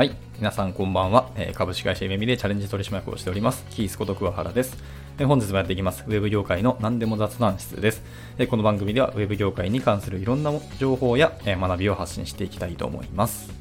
はい。皆さんこんばんは。え株式会社ゆめみでチャレンジ取締役をしております。キースこと桑原です。本日もやっていきます。ウェブ業界の何でも雑談室です。この番組ではウェブ業界に関するいろんな情報や、え学びを発信していきたいと思います。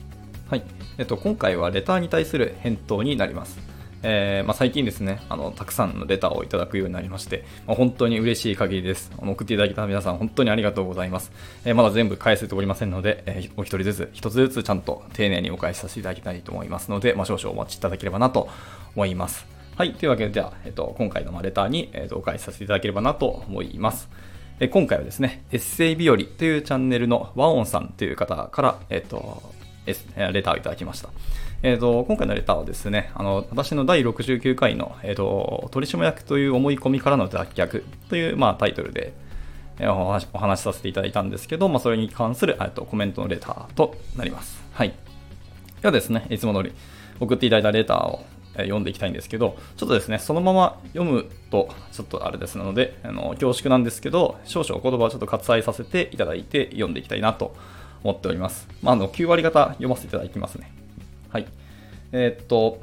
はい。えっと、今回はレターに対する返答になります。えーまあ、最近ですねあの、たくさんのレターをいただくようになりまして、まあ、本当に嬉しい限りです。送っていただいた皆さん、本当にありがとうございます。えーまだ全部返せておりませんので、えーお一人ずつ、一つずつちゃんと丁寧にお返しさせていただきたいと思いますので、まあ、少々お待ちいただければなと思います。はい。というわけで、じゃあ、えっと、今回のレターに、えっとお返しさせていただければなと思います。え今回はですね、エッセイ日和というチャンネルのワオンさんという方から、えっと、レターをいただきました。えー、と今回のレターはですね、あの私の第69回の、えー、と取締役という思い込みからの脱却という、まあ、タイトルで、えーお話お話しさせていただいたんですけど、まあ、それに関するとコメントのレターとなります。はい。ではですね、いつも通り送っていただいたレターを読んでいきたいんですけど、ちょっとですね、そのまま読むと、ちょっとあれですので、あの恐縮なんですけど、少々お言葉をちょっと割愛させていただいて読んでいきたいなと思っております。まあ、あの9割方読ませていただきますね。はい。えーっと、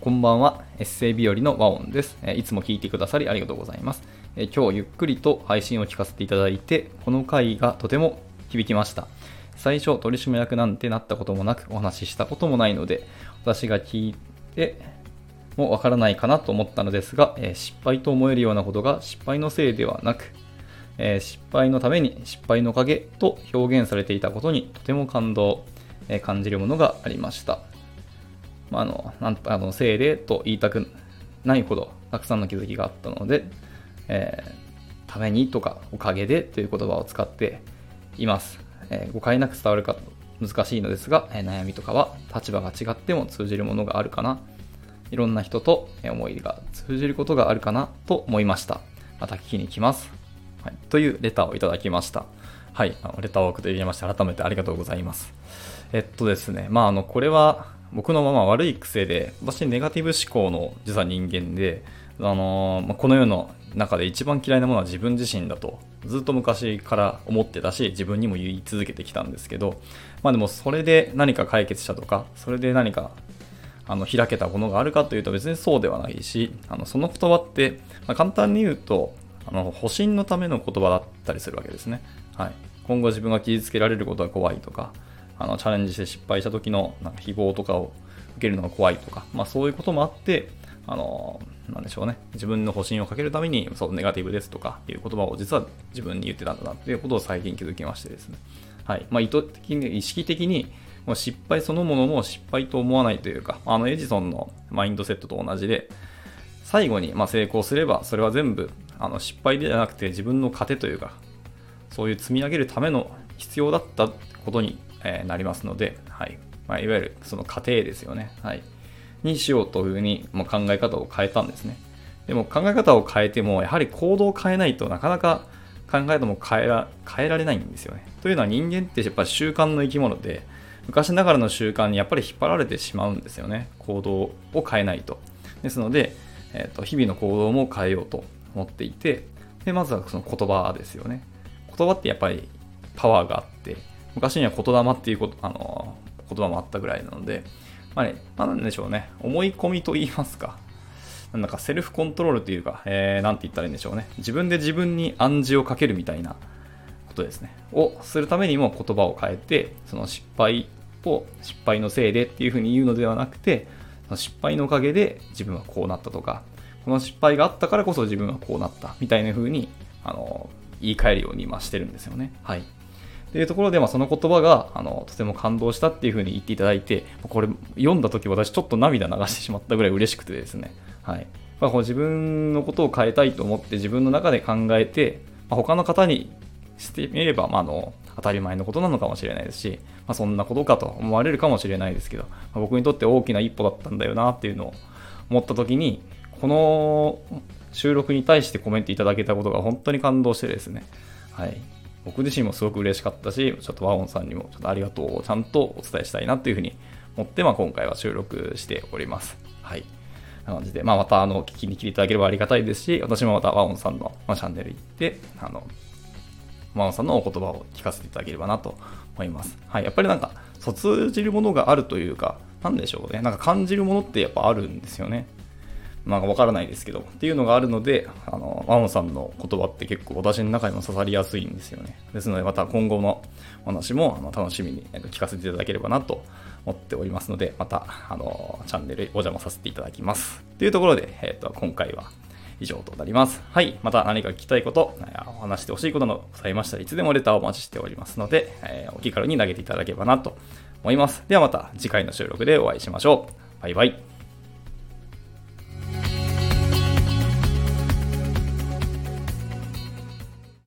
こんばんは。エッセイ日和の和音です。えいつも聞いてくださりありがとうございます。え今日ゆっくりと配信を聞かせていただいて、この回がとても響きました。最初、取締役なんてなったこともなく、お話ししたこともないので、私が聞いてもわからないかなと思ったのですが、えー失敗と思えるようなことが失敗のせいではなく、え失敗のために失敗の影と表現されていたことにとても感動、え感じるものがありました。まあ、あのなんあのせいでと言いたくないほどたくさんの気づきがあったので、えーためにとかおかげでという言葉を使っています。えー誤解なく伝わるか難しいのですが、えー悩みとかは立場が違っても通じるものがあるかな。いろんな人と思いが通じることがあるかなと思いました。また聞きに来ます。はい、というレターをいただきました。はい、あのレターを送っていただきまして改めてありがとうございます。えっとですね、まあ、あの、これは僕のまま悪い癖で、私ネガティブ思考の実は人間で、あのまあこの世の中で一番嫌いなものは自分自身だと、ずっと昔から思ってたし、自分にも言い続けてきたんですけど、まあでもそれで何か解決したとか、それで何かあの開けたものがあるかというと別にそうではないし、あのその言葉って、まあ、簡単に言うと、あの保身のための言葉だったりするわけですね。はい、今後自分が傷つけられることが怖いとか、あのチャレンジして失敗した時のなんか誹謗とかを受けるのが怖いとか、まあ、そういうこともあって、あのなんでしょうね、自分の保身をかけるために、そう、ネガティブですとかいう言葉を実は自分に言ってたんだなっていうことを最近気づきましてですね。はい。まあ、意図的に、意識的に、もう失敗そのものも失敗と思わないというか、あのエジソンのマインドセットと同じで、最後にま成功すれば、それは全部あの失敗ではなくて自分の糧というか、そういう積み上げるための必要だったことに、えなりますので、はいまあ、いわゆるその過程ですよね、はい、にしようというふうに、まあ、考え方を変えたんですね。でも考え方を変えても、やはり行動を変えないとなかなか考え方も変えら変えられないんですよね。というのは人間ってやっぱり習慣の生き物で、昔ながらの習慣にやっぱり引っ張られてしまうんですよね。行動を変えないと。ですので、えーと日々の行動も変えようと思っていて、でまずはその言葉ですよね。言葉ってやっぱりパワーがあって、昔には言霊っていうこと、あの言葉もあったぐらいなので、まあね、まあ、なんでしょうね、思い込みと言いますか、なんだかセルフコントロールというか、えー、て言ったらいいんでしょうね、自分で自分に暗示をかけるみたいなことですね、をするためにも言葉を変えて、その失敗を失敗のせいでっていうふうに言うのではなくて、その失敗のおかげで自分はこうなったとか、この失敗があったからこそ自分はこうなったみたいな風にあの言い換えるように今してるんですよね。はい。っていうところで、まあ、その言葉があのとても感動したっていう風に言っていただいて、これ読んだ時私ちょっと涙流してしまったぐらい嬉しくてですね。はい。まあ、こう自分のことを変えたいと思って自分の中で考えて、まあ、他の方にしてみれば、まあ、あの当たり前のことなのかもしれないですし、まあ、そんなことかと思われるかもしれないですけど、まあ僕にとって大きな一歩だったんだよなっていうのを思った時にこの収録に対してコメントいただけたことが本当に感動してですね、はい、僕自身もすごく嬉しかったしちょっとワオンさんにもちょっとありがとうをちゃんとお伝えしたいなというふうに思って、まあ、今回は収録しております。はいな感じで、まあ、またあの聞きに来ていただければありがたいですし、私もまたワオンさんの、まあ、チャンネル行って、あの、ワオンさんのお言葉を聞かせていただければなと思います。はい、やっぱりなんか、通じるものがあるというか、なんでしょうね。なんか感じるものってやっぱあるんですよね。なんかわからないですけど、っていうのがあるので、あの、マモさんの言葉って結構私の中にも刺さりやすいんですよね。ですので、また今後のお話もあの楽しみに聞かせていただければなと思っておりますので、また、あの、チャンネルお邪魔させていただきます。というところで、えっ、ー、と、今回は以上となります。はい。また何か聞きたいこと、お話してほしいことのございましたらいつでもレターをお待ちしておりますので、えー、お気軽に投げていただければなと思います。ではまた次回の収録でお会いしましょう。バイバイ。